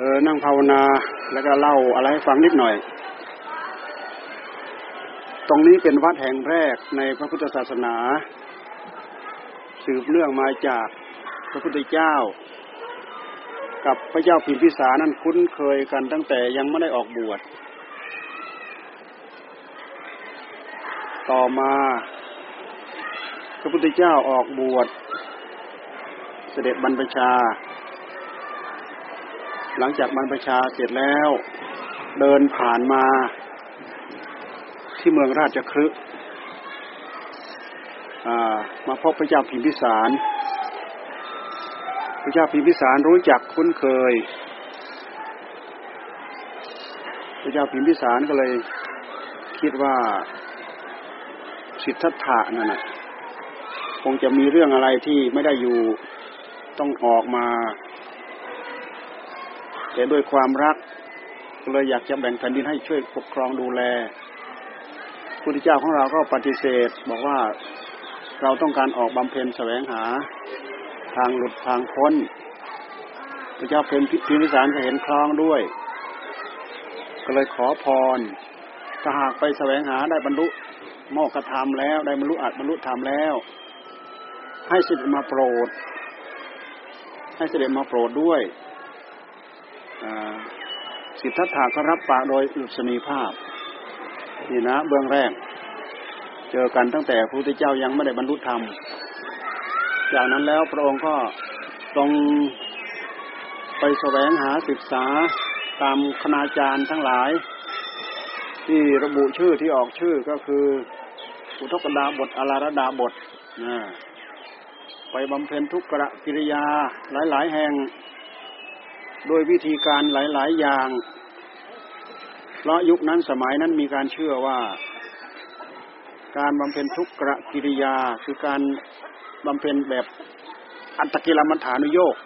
เออนั่งภาวนาแล้วก็เล่าอะไรให้ฟังนิดหน่อย ตรงนี้เป็นวัดแห่งแรกในพระพุทธศาสนา สืบเนื่องมาจากพระพุทธเจ้า กับพระเจ้าพิมพิสารนั้นคุ้นเคยกันตั้งแต่ยังไม่ได้ออกบวช ต่อมาพระพุทธเจ้าออกบวช เสด็จบรรพชา หลังจากบรรพชาเสร็จแล้ว เดินผ่านมาที่เมืองราชคฤห์มาพบพระเจ้าพิมพิสาร พระเจ้าพิมพิสารรู้จักคุ้นเคย พระเจ้าพิมพิสารก็เลยคิดว่าสิทธัตถะนั่นแหะคงจะมีเรื่องอะไรที่ไม่ได้อยู่ต้องออกมา แต่ด้วยความรักเลยอยากจะแบ่งแผ่นดินให้ช่วยปกครองดูแลพุทธเจ้าของเราก็ปฏิเสธ บอกว่าเราต้องการออกบำเพ็ญแสวงหา ทางหลุดทางพ้นพระเจ้าเพนพิมพิสารก็เห็นคลองด้วย ก็เลยขอพรถ้าหากไปแสวงหาได้บรรลุโมกขธรรมแล้วได้บรรลุอัดบรรลุธรรมแล้ว ให้เสด็จมาโปรด ให้เสด็จมาโปรดด้วย สิทธัตถะก็รับปากโดยอุศนีภาพนี่นะเบื้องแรก เจอกันตั้งแต่พระพุทธเจ้ายังไม่ได้บรรลุธรรม จากนั้นแล้วพระองค์ก็ทรงไปแสวงหาศึกษาตามคณาจารย์ทั้งหลาย ที่ระบุชื่อที่ออกชื่อก็คืออุทกดาบทอาราดาบทนะไปบำเพ็ญทุกขกิริยาหลาย ๆ แห่ง โดยวิธีการหลาย ๆ อย่าง เพราะยุคนั้นสมัยนั้นมีการเชื่อว่า การบำเพ็ญทุกขกิริยาคือการบำเพ็ญแบบอัตกิลมัฏฐานุโยก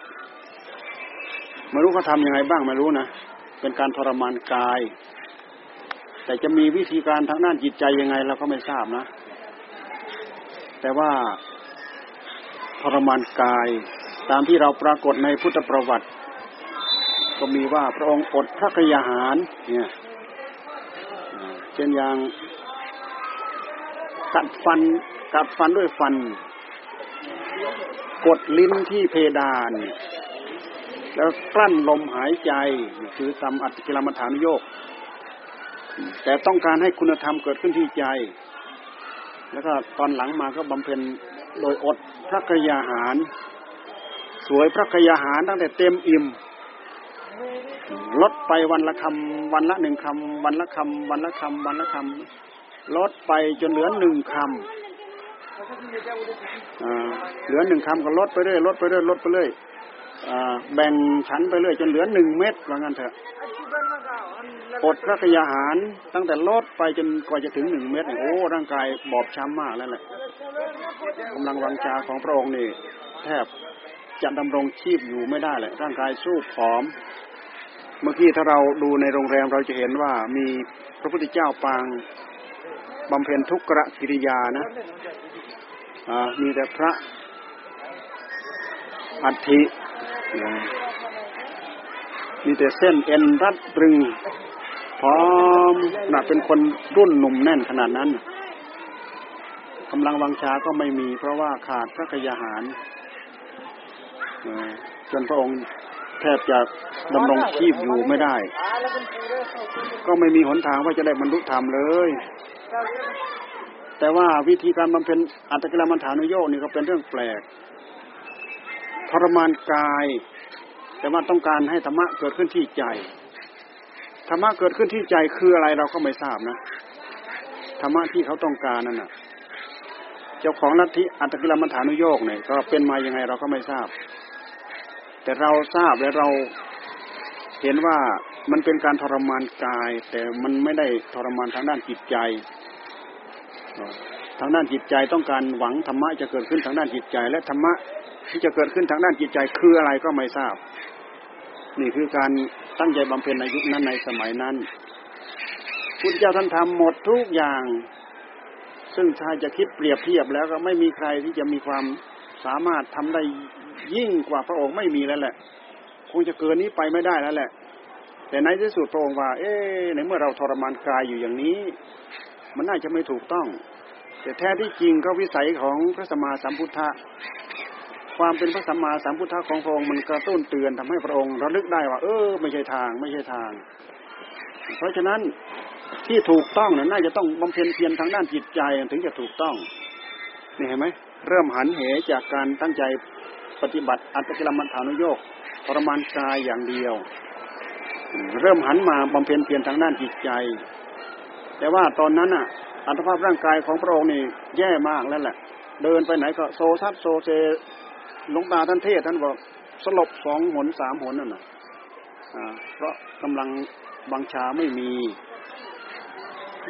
ไม่รู้เขาทำยังไงบ้างไม่รู้นะเป็นการทรมานกาย แต่จะมีวิธีการทางด้านจิตใจยังไงเราก็ไม่ทราบนะ แต่ว่าทรมานกายตามที่เราปรากฏในพุทธประวัติ ก็มีว่าพระองค์อดพระกยาหารเนี่ยเช่นอย่างกัดฟันกัดฟันด้วยฟัน กดลิ้นที่เพดาน แล้วกลั้นลมหายใจคือทำอัตกิลมัฐานโยก แต่ต้องการให้คุณธรรมเกิดขึ้นที่ใจ แล้วก็ตอนหลังมาก็บำเพ็ญโดยอดพระกยาหาร สวยพระกยาหารตั้งแต่เต็มอิ่ม ลดไปวันละคำวันละหนึ่งคำวันละคำวันละคำวันละคำลดไปจนเหลือหนึ่งคำเหลือหนึ่งคำก็ลดไปเรื่อยลดไปเรื่อยลดไปเรื่อยแบ่งชั้นไปเรื่อยจนเหลือหนึ่งเม็ดว่างั้นเถอะอดพระกยาหารตั้งแต่ลดไปจนกว่าจะถึงหนึ่งเม็ดโอ้ร่างกายบอบช้ำมากแล้วแหละกำลังวังชาของพระองค์นี่แทบ จะดำรงชีพอยู่ไม่ได้แหละร่างกายสู้ผอม เมื่อกี้ถ้าเราดูในโรงแรมเราจะเห็นว่ามีพระพุทธเจ้าปางบำเพ็ญทุกขกิริยานะมีแต่พระอัฐิมีแต่เส้นเอ็นรัดรึงพร้อมหนักเป็นคนรุ่นหนุ่มแน่นขนาดนั้นกำลังวังชาก็ไม่มีเพราะว่าขาดพระกยาหาร จนพระองค์แทบจะดำรงชีพอยู่ไม่ได้ ก็ไม่มีหนทางว่าจะได้บรรลุธรรมเลย แต่ว่าวิธีการบำเพ็ญอัตกิลมัฏฐานุโยกนี่ก็เป็นเรื่องแปลกทรมานกาย แต่ว่าต้องการให้ธรรมะเกิดขึ้นที่ใจธรรมะเกิดขึ้นที่ใจคืออะไรเราก็ไม่ทราบนะธรรมะที่เขาต้องการนั่นน่ะ เจ้าของลัทธิอัตกิลมัฏฐานุโยกเนี่ยก็เป็นมายังไงเราก็ไม่ทราบ แต่เราทราบและเราเห็นว่ามันเป็นการทรมานกาย แต่มันไม่ได้ทรมานทางด้านจิตใจ ทางด้านจิตใจต้องการหวังธรรมะจะเกิดขึ้นทางด้านจิตใจ และธรรมะที่จะเกิดขึ้นทางด้านจิตใจคืออะไรก็ไม่ทราบ นี่คือการตั้งใจบำเพ็ญในยุคนั้นในสมัยนั้นพุทธเจ้าท่านทำหมดทุกอย่าง ซึ่งถ้าจะคิดเปรียบเทียบแล้วก็ไม่มีใครที่จะมีความสามารถทำได้ ยิ่งกว่าพระองค์ไม่มีแล้วแหละคงจะเกินนี้ไปไม่ได้แล้วแหละ แต่ในที่สุดพระองค์ว่า เอ๊ในเมื่อเราทรมานกายอยู่อย่างนี้ มันน่าจะไม่ถูกต้อง แต่แท้ที่จริงก็วิสัยของพระสัมมาสัมพุทธะความเป็นพระสัมมาสัมพุทธะของพระองค์มันกระตุ้นเตือนทำให้พระองค์ระลึกได้ว่า เออ ไม่ใช่ทางไม่ใช่ทาง เพราะฉะนั้นที่ถูกต้องน่ะน่าจะต้องบำเพ็ญเพียรทางด้านจิตใจถึงจะถูกต้องนี่เห็นไหมเริ่มหันเหจากการตั้งใจ ปฏิบัติอัตติลมัฏฐานุโยกทรมานกายอย่างเดียว เริ่มหันมาบำเพ็ญเพียรทางด้านจิตใจ แต่ว่าตอนนั้นอะอัตภาพร่างกายของพระองค์นี่แย่มากแล้วแหละ เดินไปไหนก็โซซัดโซเซหลงตาท่านเทศท่านบอกสลบสองหนสามหนนั่นน่ะเพราะกำลังบังชาไม่มี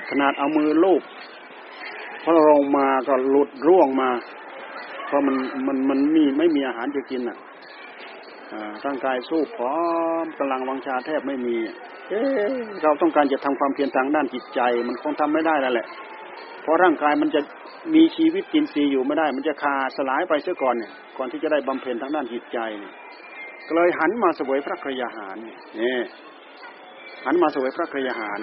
ขนาดเอามือลูบพระองมาก็หลุดร่วงมา ราะมันมันมันมีไม่มีอาหารจะกินอะร่างกายสู้พร้อมกำลังวังชาแทบไม่มีเอ๊เราต้องการจะทำความเพียรทางด้านจิตใจ มันคงทำไม่ได้แล้วแหละ เพราะร่างกายมันจะมีชีวิตกินซีอยู่ไม่ได้ มันจะขาดสลายไปเสียก่อนเนี่ยก่อนที่จะได้บำเพ็ญทางด้านจิตใจเนี่ยก็เลยหันมาสวยพระกรยาหารเนี่ยหันมาสวยพระกรยาหาร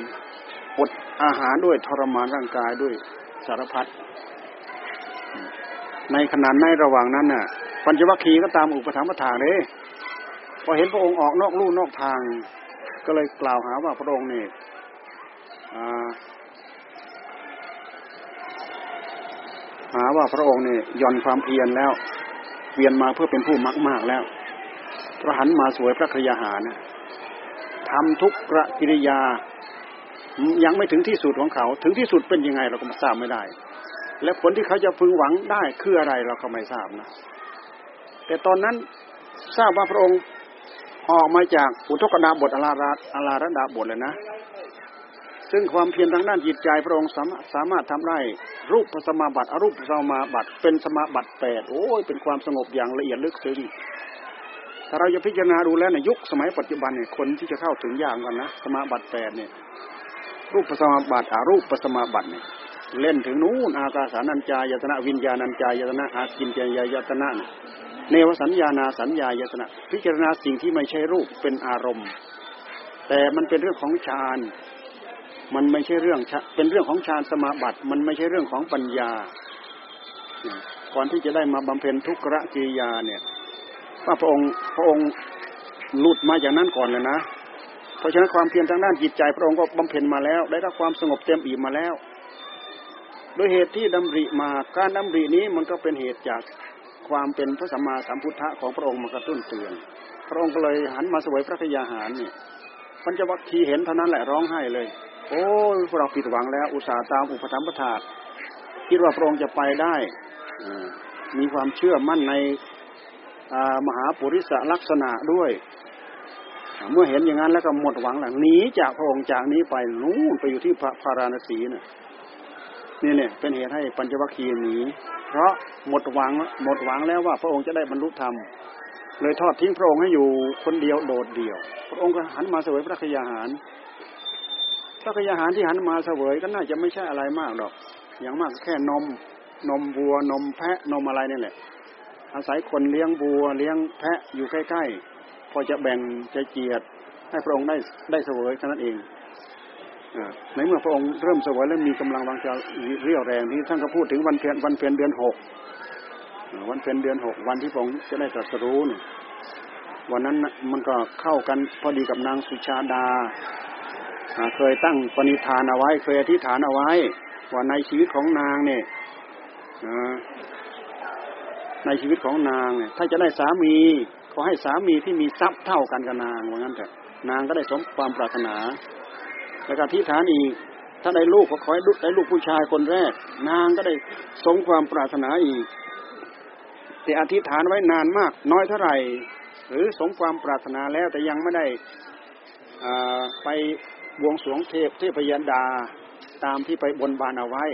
อดอาหารด้วยทรมานร่างกายด้วยสารพัด ในขณะในระหว่างนั้นน่ะปัญจวัคคีย์ก็ตามอุปถัมภ์ทางเลยพอเห็นพระองค์ออกนอกลู่นอกทาง ก็เลยกล่าวหาว่าพระองค์นี่หาว่าพระองค์นี่ย่อนความเพียรแล้วเวียนมาเพื่อเป็นผู้มักมากแล้วพระหันมาสวยพระคยาหานะทำทุกระกิริยา ยังไม่ถึงที่สุดของเขา ถึงที่สุดเป็นยังไงเราก็มาทราบไม่ได้ และผลที่เขาจะพึงหวังได้คืออะไรเราก็ไม่ทราบนะ แต่ตอนนั้นทราบว่าพระองค์ออกมาจากอุทกดาบทอลาระอลาระดาบทเลยนะ ซึ่งความเพียรทางด้านจิตใจพระองค์สามารถสามารถทำได้รูปสมาบัติอรูปสมาบัติเป็นสมาบัติแปดโอ้ยเป็นความสงบอย่างละเอียดลึกซึ้งถ้าเราจะพิจารณาดูแล้วในยุคสมัยปัจจุบันเนี่ยคนที่จะเข้าถึงยากกันนะสมาบัติแปดเนี่ยรูปสมาบัติอารูปสมาบัติเนี่ย เล่นถึงนู้นอากาสานัญจายตนะวิญญาณัญจายตนะอากินจายยตนะเนวสัญญานาสัญญายตนะ พิจารณาสิ่งที่ไม่ใช่รูปเป็นอารมณ์ แต่มันเป็นเรื่องของฌานมันไม่ใช่เรื่องเป็นเรื่องของฌานสมาบัติ มันไม่ใช่เรื่องของปัญญาก่อนที่จะได้มาบำเพ็ญทุกขะกิริยาเนี่ยว่าพระองค์พระองค์หลุดมาอย่างนั้นก่อนเลยนะ เพราะฉะนั้นความเพียรทางด้านจิตใจ พระองค์ก็บำเพ็ญมาแล้ว ได้รับความสงบเต็มอิ่มมาแล้ว โดยเหตุที่ดำริมาการดำรินี้มันก็เป็นเหตุจากความเป็นพระสัมมาสัมพุทธะของพระองค์มากระตุ้นเตือน พระองค์ก็เลยหันมาสวยพระกยาหารเนี่ยปัญจวัคคีย์เห็นเท่านั้นแหละร้องไห้เลย โอ้ยพวกเราผิดหวังแล้ว อุตส่าห์ตามอุปถัมภทาคิดว่าพระองค์จะไปได้มีความเชื่อมั่นในมหาปุริสลักษณะด้วย เมื่อเห็นอย่างนั้นแล้วก็หมดหวังหลังหนีจากพระองค์จากนี้ไปนู่นไปอยู่ที่พระพาราณสีน่ะ นี่เนี่ยเป็นเหตุให้ปัญจวัคคีย์หนีเพราะหมดหวังหมดหวังแล้วว่าพระองค์จะได้บรรลุธรรมเลยทอดทิ้งพระองค์ให้อยู่คนเดียวโดดเดี่ยว พระองค์ก็หันมาเสวยพระคยาหาร พระคยาหารที่หันมาเสวยก็น่าจะไม่ใช่อะไรมากหรอก อย่างมากแค่นมนมวัวนมแพะนมอะไรนี่แหละ อาศัยคนเลี้ยงบัวเลี้ยงแพะอยู่ใกล้ๆพอจะแบ่งจะเจียดให้พระองค์ได้ได้เสวยแค่นั้นเอง ในเมื่อพระองค์เริ่มสวยแล้วมีกำลังวังชาเรี่ยวแรงที่ท่านก็พูดถึงวันเพียนวันเพียนเดือนหกวันเพ็ญเดือนหกวันที่พระองค์จะได้ตรัสรู้เนี่ยวันนั้นมันก็เข้ากันพอดีกับนางสุชาดา เคยตั้งปณิธานเอาไว้ เคยอธิษฐานเอาไว้ว่าในชีวิตของนางเนี่ยในชีวิตของนางเนี่ย ถ้าจะได้สามีขอให้สามีที่มีทรัพย์เท่ากันกับนางว่างั้นเถอะนางก็ได้สมความปรารถนา แล้วก็ที่ฐานอีก ถ้าได้ลูกก็ขอให้ได้ลูกผู้ชายคนแรก นางก็ได้สมความปรารถนาอีก แต่อธิษฐานไว้นานมาก น้อยเท่าไหร่ หรือสมความปรารถนาแล้วแต่ยังไม่ได้ไปบวงสรวงเทพเทพยันดาตามที่ไปบนบานเอาไว้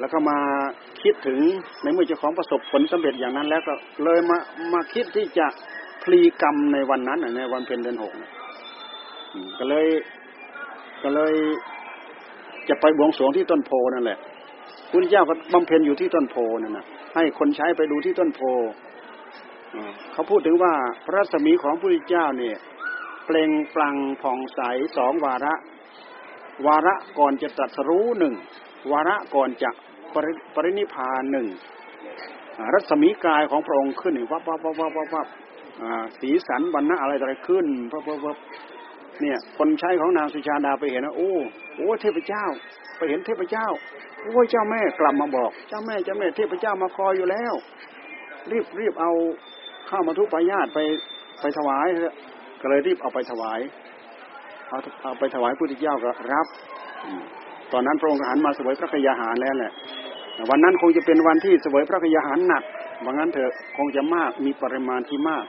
แล้วก็มาคิดถึงในเมื่อเจ้าของประสบผลสำเร็จอย่างนั้น แล้วก็เลยมามาคิดที่จะพลีกรรมในวันนั้นในวันเพ็ญเดือนหกก็เลย ก็เลย จะไปบวงสรวงที่ต้นโพนั่นแหละพุทธเจ้าก็บำเพ็ญอยู่ที่ต้นโพนั่นนะให้คนใช้ไปดูที่ต้นโพเขาพูดถึงว่าพระสมีของพระพุทธเจ้าเนี่ยเปล่งปลั่งผ่องใสสองวาระ วาระก่อนจะตรัสรู้หนึ่งวาระก่อนจะปริปรินิพพานหนึ่งรัศมีกายของพระองค์ขึ้นวับวับวับวับวับวับสีสันบรรณะอะไรอะไรขึ้นวับวับวับ เนี่ย คนใช้ของนางสุชาดาไปเห็นนะโอ้โอ้เทพเจ้า ไปเห็นเทพเจ้าโอ้ยเจ้าแม่กลับมาบอก เจ้าแม่เจ้าแม่เทพเจ้ามาคอยอยู่แล้ว รีบรีบเอาข้าวมาทุปายาตไปไปถวายก็เลยรีบเอาไปถวายเอาเอาไปถวายพระพุทธเจ้าก็รับ ตอนนั้นพระองค์หันมาเสวยพระกยาหารแล้วแหละวันนั้นคงจะเป็นวันที่เสวยพระกยาหารหนักว่างั้นเถอะคงจะมากมีปริมาณที่มาก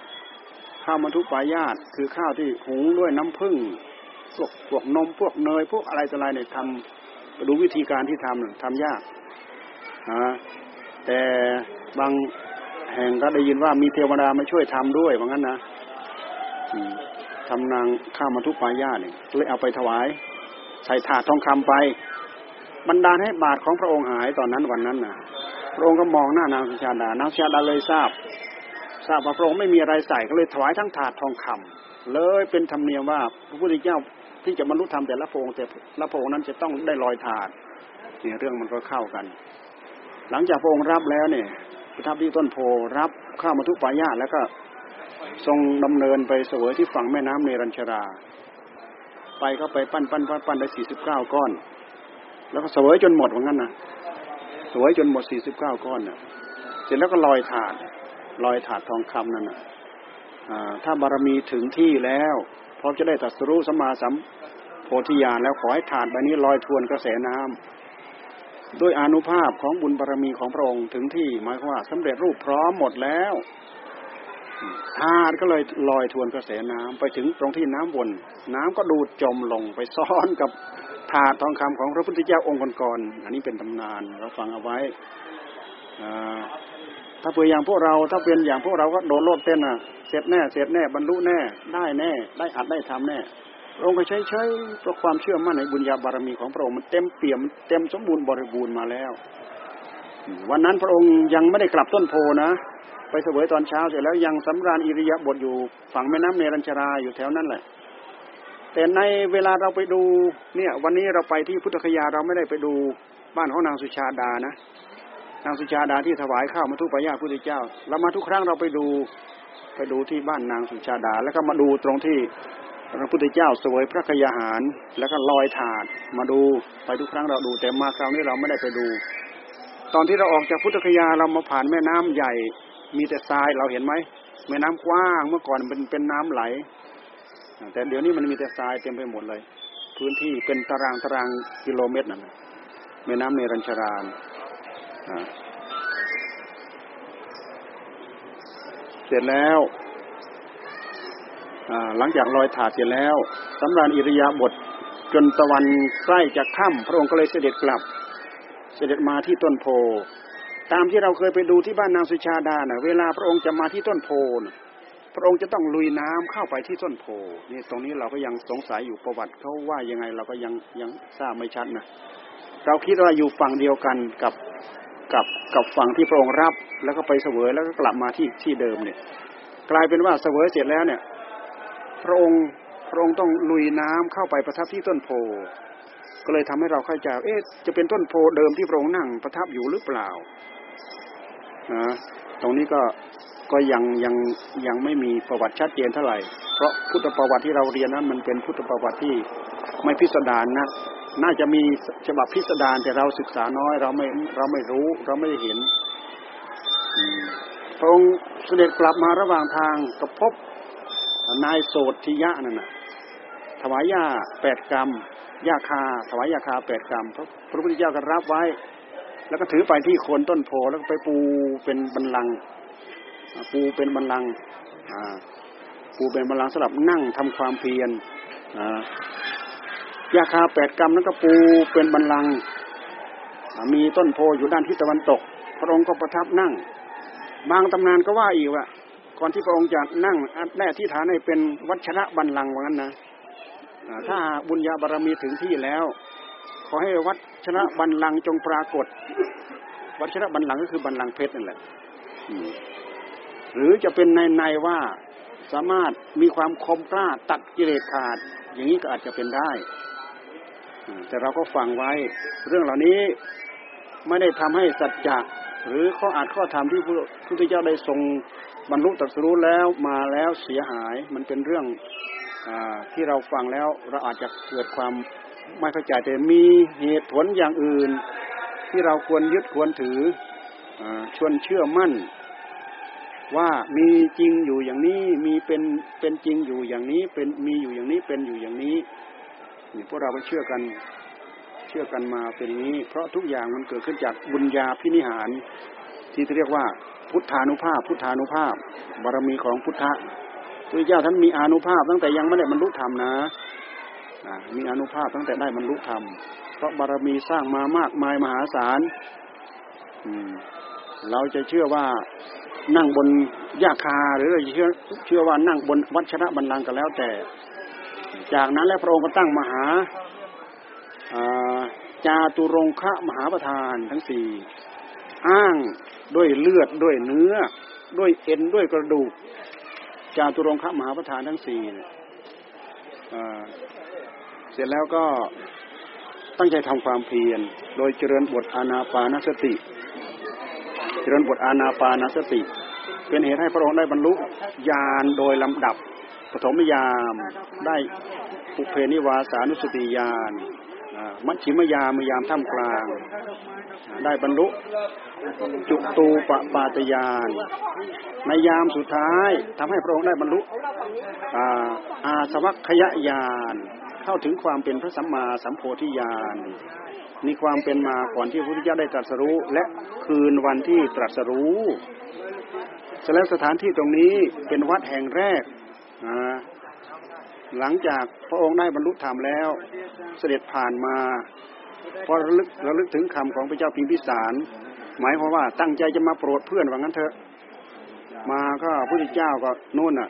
ข้าวมัทุปายาตคือข้าวที่หุงด้วยน้ำผึ้งพวกพวกนมพวกเนยพวกอะไรต่ออะไรเนี่ยทำดูวิธีการที่ทำทำยากฮะแต่บางแห่งก็ได้ยินว่ามีเทวดามาช่วยทำด้วยว่างั้นนะทำนางข้าวมัทุปายาตเนี่ยเลยเอาไปถวาย ใส่ถาดทองคำไป บรรดาให้บาทของพระองค์หายตอนนั้นวันนั้นนะพระองค์ก็มองหน้านางสุชาดานางสุชาดาเลยทราบ ทราบว่าพระองค์ไม่มีอะไรใส่ก็เลยถวายทั้งถาดทองคำเลยเป็นธรรมเนียมว่าพระพุทธเจ้าที่จะบรรลุธรรมแต่ละพระองค์แต่ละพระองค์นั้นจะต้องได้ลอยถาดเนี่ยเรื่องมันก็เข้ากัน หลังจากพระองค์รับแล้วเนี่ยประทับที่ต้นโพรับข้ามาทุกปายาแล้วก็ทรงดำเนินไปเสวยที่ฝั่งแม่น้ำเนรัญชรา ไปก็ไปปั้นปั้นปั้นปั้นได้สี่สิบเก้าก้อน แล้วก็เสวยจนหมดเหมือนกันนะเสวยจนหมดสี่สิบเก้าก้อนเนี่ยเสร็จแล้วก็ลอยถาด ลอยถาดทองคำนั่นนะถ้าบารมีถึงที่แล้วพร้อมจะได้ตัดสรู้สัมมาสัมโพธิญาณแล้วขอให้ถาดใบนี้ลอยทวนกระแสน้ำด้วยอนุภาพของบุญบารมีของพระองค์ถึงที่หมายความว่าสำเร็จรูปพร้อมหมดแล้วธาตุก็เลยลอยทวนกระแสน้ำไปถึงตรงที่น้ำวน น้ำก็ดูดจมลงไปซ้อนกับถาดทองคำของพระพุทธเจ้าองค์ก่อนๆอันนี้เป็นตำนานเราฟังเอาไว้ ถ้าเผื่ออย่างพวกเราถ้าเป็นอย่างพวกเราก็โดนโลดเต้นอะเสร็จแน่เสร็จแน่บรรลุแน่ได้แน่ ได้อัดได้ทำแน่พระองค์ก็ใช้ใช้เพราะความเชื่อมั่นในบุญญาบารมีของพระองค์มันเต็มเปี่ยมเต็มสมบูรณ์บริบูรณ์มาแล้ว วันนั้นพระองค์ยังไม่ได้กลับต้นโพนะ ไปเสวยตอนเช้าเสร็จแล้วยังสำราญอิริยาบถอยู่ฝั่งแม่น้ำเนรัญชราอยู่แถวนั้นแหละ แต่ในเวลาเราไปดูเนี่ย วันนี้เราไปที่พุทธคยาเราไม่ได้ไปดูบ้านของนางสุชาดานะ นางสุชาดาที่ถวายข้าวมาทุกปายาพุทธเจ้า เรามาทุกครั้งเราไปดูไปดูที่บ้านนางสุชาดา แล้วก็มาดูตรงที่พระพุทธเจ้าสวยพระกยาหาร แล้วก็ลอยถาดมาดูไปทุกครั้งเราดู แต่มาคราวนี้เราไม่ได้ไปดู ตอนที่เราออกจากพุทธคยาเรามาผ่านแม่น้ำใหญ่ มีแต่ทรายเราเห็นไหมแม่น้ำกว้างเมื่อก่อนเป็นเป็นน้ำไหล แต่เดี๋ยวนี้มันมีแต่ทรายเต็มไปหมดเลย พื้นที่เป็นตารางตารางกิโลเมตรนั่นแม่น้ำเนรัญชาราน เสร็จแล้วหลังจากลอยถาดเสร็จแล้วสำราญอิริยาบถจนตะวันใกล้จะค่ำพระองค์ก็เลยเสด็จกลับ เสด็จมาที่ต้นโพตามที่เราเคยไปดูที่บ้านนางสุชาดานะ่ะเวลาพระองค์จะมาที่ต้นโพนะพระองค์จะต้องลุยน้ำเข้าไปที่ต้นโพนี่ตรงนี้เราก็ยังสงสัยอยู่ประวัติเขาว่ายังไงเราก็ยังยังทราบไม่ชัดนะเราคิดว่าอยู่ฝั่งเดียวกันกับ กับกับฝั่งที่พระองค์รับ แล้วก็ไปเสวยแล้วก็กลับมาที่ที่เดิมเนี่ย กลายเป็นว่าเสวยเสร็จแล้วเนี่ย พระองค์พระองค์ต้องลุยน้ำเข้าไปประทับที่ต้นโพก็เลยทำให้เราเข้าใจเอ๊ะจะเป็นต้นโพเดิมที่พระองค์นั่งประทับอยู่หรือเปล่านะตรงนี้ก็ก็ยังยังยังไม่มีประวัติชัดเจนเท่าไหร่ เพราะพุทธประวัติที่เราเรียนนั้นมันเป็นพุทธประวัติที่ไม่พิสดารนะ น่าจะมีฉบับพิสดารแต่เราศึกษาน้อย เราไม่เราไม่รู้ เราไม่ได้เห็นพระองค์เสด็จกลับมาระหว่างทางก็พบนายโสธิยะนั่นน่ะถวายยาแปดกรรมยาคา ถวายยาคาแปดกรรมพระพระพุทธเจ้าก็รับไว้ แล้วก็ถือไปที่โคนต้นโพแล้วก็ไปปูเป็นบันลังปูเป็นบันลังปูเป็นบันลังสำหรับนั่งทำความเพียร ยาคาแปดกรรมนั้นก็ปูเป็นบันลัง มีต้นโพอยู่ด้านทิศตะวันตก พระองค์ก็ประทับนั่ง บางตำนานก็ว่าอีกว่าก่อนที่พระองค์จะนั่งแน่ที่ฐานให้เป็นวัชระบันลังว่างั้นนะถ้าบุญญาบารมีถึงที่แล้ว ขอให้วัชนะบันลังจงปรากฏ วัชนะบันลังก็คือบันลังเพชรนั่นแหละหรือจะเป็นในในว่าสามารถมีความคมกล้าตัดกิเลสขาด อย่างนี้ก็อาจจะเป็นได้ แต่เราก็ฟังไว้เรื่องเหล่านี้ไม่ได้ทำให้สัจจะหรือข้ออาจข้อธรรมที่พระพุทธเจ้าได้ทรงบรรลุตรัสรู้แล้วมาแล้วเสียหายมันเป็นเรื่องอที่เราฟังแล้วเราอาจจะเกิดความไม่เข้าใจแต่มีเหตุผลอย่างอื่น ที่เราควรยึดควรถืออชวนเชื่อมั่น ว่ามีจริงอยู่อย่างนี้มีเป็นเป็นจริงอยู่อย่างนี้เป็นมีอยู่อย่างนี้เป็นอยู่อย่างนี้ พวกเราไปเชื่อกันเชื่อกันมาเป็นอย่างนี้ เพราะทุกอย่างมันเกิดขึ้นจากบุญญาพินิหาร ที่เรียกว่าพุทธานุภาพ พุทธานุภาพ บารมีของพุทธะพระเจ้าท่านมีอนุภาพตั้งแต่ยังไม่ได้บรรลุธรรมนะมีอนุภาพตั้งแต่ได้บรรลุธรรมเพราะบารมีสร้างมามากมายมหาศาลเราจะเชื่อว่านั่งบนยาคาหรือเราจะเชื่อเชื่อว่านั่งบนวัชระบันลังก็แล้วแต่ จากนั้นแล้วพระองค์ก็ตั้งมหาจาตุรงคะมหาประธานทั้งสี่อ้างด้วยเลือดด้วยเนื้อ ด้วยเอ็นด้วยกระดูก จาตุรงคะมหาประธานทั้งสี่เสร็จแล้วก็ตั้งใจทำความเพียร โดยเจริญบทอานาปานสติ เจริญบทอานาปานสติ เป็นเหตุให้พระองค์ได้บรรลุญาณโดยลำดับปฐมยามได้ ปุเพนิวาสานุสติญาณมัชชิมยามยามท่ามกลาง ได้บรรลุจุตูปปาตยานในยามสุดท้ายทำให้พระองค์ได้บรรลุอาสวัคยญาณเข้าถึงความเป็นพระสัมมาสัมโพธิญาณมีความเป็นมาก่อนที่พระพุทธเจ้าได้ตรัสรู้ และคืนวันที่ตรัสรู้แล้วสถานที่ตรงนี้เป็นวัดแห่งแรก หลังจากพระองค์ได้บรรลุธรรมแล้ว เสด็จผ่านมาพอระลึกระลึกถึงคำของพระเจ้าพิมพิสาร หมายความว่าตั้งใจจะมาโปรดเพื่อนว่างั้นเถอะ มาก็พระพุทธเจ้าก็นู่นอะ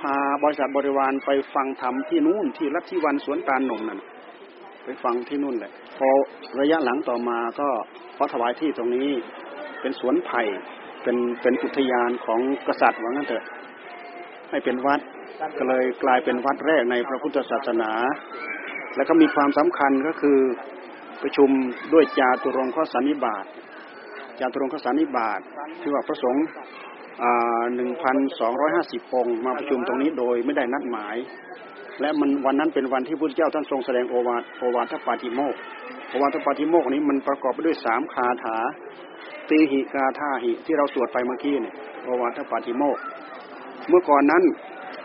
พาบริษัทบริวารไปฟังธรรมที่นู่นที่รัที่วันสวนตาลนมนั่นไปฟังที่นู่นแหละพอระยะหลังต่อมาก็พอถวายที่ตรงนี้เป็นสวนไผ่เป็นเป็นอุทยานของกษัตริย์ว่างั้นเถอะ ให้เป็นวัด ก็เลยกลายเป็นวัดแรกในพระพุทธศาสนา และก็มีความสำคัญก็คือประชุมด้วยจาตุรงข้อสันนิบาตจาตุรงข้อสันนิบาตที่ว่าพระสงฆ์หนึ่งพันสองร้อยห้าสิบองค์มาประชุมตรงนี้โดยไม่ได้นัดหมาย และมันวันนั้นเป็นวันที่พุทธเจ้าท่านทรงแสดงโอวาทโอวาทปาติโมกโอวาทปาติโมกนี้มันประกอบไปด้วยสามคาถาตีหิกาธาหิที่เราสวดไปเมื่อกี้เนี่ยโอวาทปาติโมกเมื่อก่อนนั้น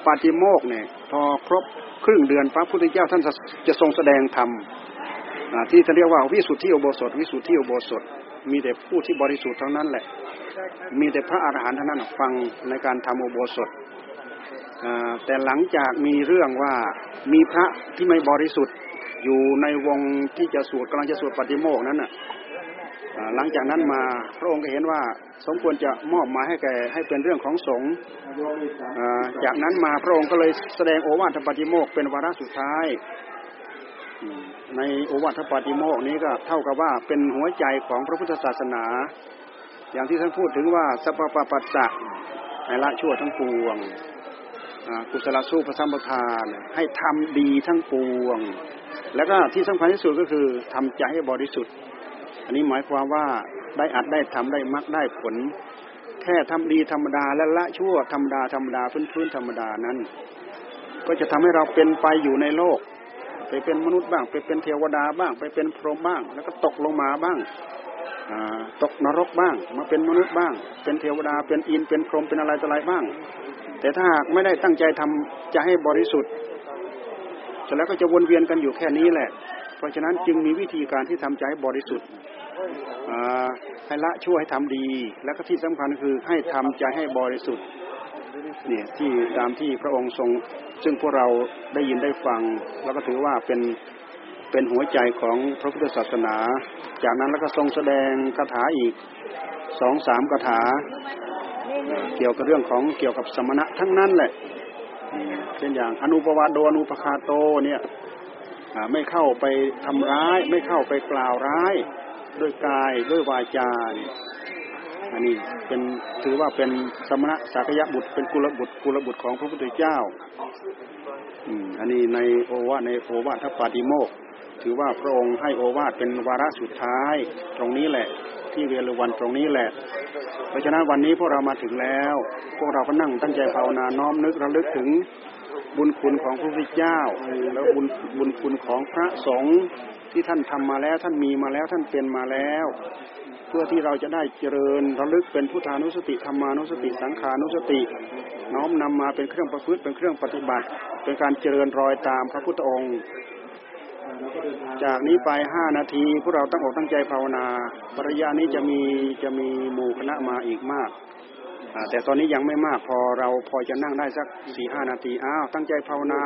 ปาติโมกเนี่ยพอครบครึ่งเดือนพระพุทธเจ้าท่านจะทรงแสดงธรรมที่จะเรียกว่าวิสุทธิโอโบสถ วิสุทธิโอโบสถ มีแต่ผู้ที่บริสุทธิ์เทั้งนั้นแหละ มีแต่พระอาหารหันต์เท่านั้นฟังในการทำโอโบสถแต่หลังจากมีเรื่องว่ามีพระที่ไม่บริสุทธิ์อยู่ในวงที่จะสวดกำลังจะสวดปฏิโมกนั้นน่ะ หลังจากนั้นมาพระองค์ก็เห็นว่าสมควรจะมอบหมายให้แก่ให้เป็นเรื่องของสงฆ์จากนั้นมาพระองค์ก็เลยแสดงโอวาทปฏิโมกเป็นวาระสุดท้ายในโอวาทปฏิโมกนี้ก็เท่ากับว่าเป็นหัวใจของพระพุทธศาสนา อย่างที่ท่านพูดถึงว่าสัพพปัสสะให้ละชั่วทั้งปวงกุศลสู้พระสัมปทานให้ทำดีทั้งปวง แล้วก็ที่สำคัญที่สุดก็คือทำใจให้บริสุทธิ์ อันนี้หมายความว่าได้อัดได้ทำได้มักได้ผล แค่ทำดีธรรมดาและละชั่วธรรมดาธรรมดาพื้นพื้นธรรมดานั้น ก็จะทำให้เราเป็นไปอยู่ในโลก ไปเป็นมนุษย์บ้าง ไปเป็นเทวดาบ้าง ไปเป็นพรหมบ้าง แล้วก็ตกลงมาบ้างตกนรกบ้าง มาเป็นมนุษย์บ้าง เป็นเทวดาเป็นอินเป็นพรหมเป็นอะไรต่ออะไรบ้าง แต่ถ้าหากไม่ได้ตั้งใจทำจะให้บริสุทธิ์เสร็จแล้วก็จะวนเวียนกันอยู่แค่นี้แหละ เพราะฉะนั้นจึงมีวิธีการที่ทำใจบริสุทธิ์ ให้ละชั่วให้ทำดี แล้วก็ที่สำคัญคือให้ทำใจให้บริสุทธิ์เนี่ยที่ตามที่พระองค์ทรง ซึ่งพวกเราได้ยินได้ฟัง แล้วก็ถือว่าเป็นเป็นหัวใจของพระพุทธศาสนา จากนั้นแล้วก็ทรงแสดงคาถาอีกสองสามคาถา เกี่ยวกับเรื่องของเกี่ยวกับสมณะทั้งนั้นแหละเช่นอย่างอนุปวาโดอนุปคาโตเนี่ยไม่เข้าไปทำร้าย ไม่เข้าไปกล่าวร้าย ด้วยกายด้วยวาจาอันนี้เป็นถือว่าเป็นสมณะสักยะบุตรเป็นกุลบุตรกุลบุตรของพระพุทธเจ้าอืมอันนี้ในโอวาทในโอวาทปาติโมกถือว่าพระองค์ให้โอวาทเป็นวาระสุดท้าย ตรงนี้แหละ ที่เวรุวันตรงนี้แหละ เพราะฉะนั้นวันนี้พวกเรามาถึงแล้ว พวกเราก็นั่งตั้งใจภาวนาน้อมนึกระลึกถึง บุญคุณของพระพุทธเจ้า แล้วบุญบุญคุณของพระสงฆ์ที่ท่านทำมาแล้วท่านมีมาแล้วท่านเป็นมาแล้ว เพื่อที่เราจะได้เจริญระลึกเป็นพุทธานุสติธรรมานุสติสังขานุสติ น้อมนำมาเป็นเครื่องประพฤติเป็นเครื่องปฏิบัติ เป็นการเจริญรอยตามพระพุทธองค์ จากนี้ไปห้านาทีพวกเราตั้งอกตั้งใจภาวนา ปริยานี้จะมีจะมีหมู่คณะมาอีกมาก แต่ตอนนี้ยังไม่มากพอเราพอจะนั่งได้สักสี่ห้านาทีอ้าวตั้งใจภาวนา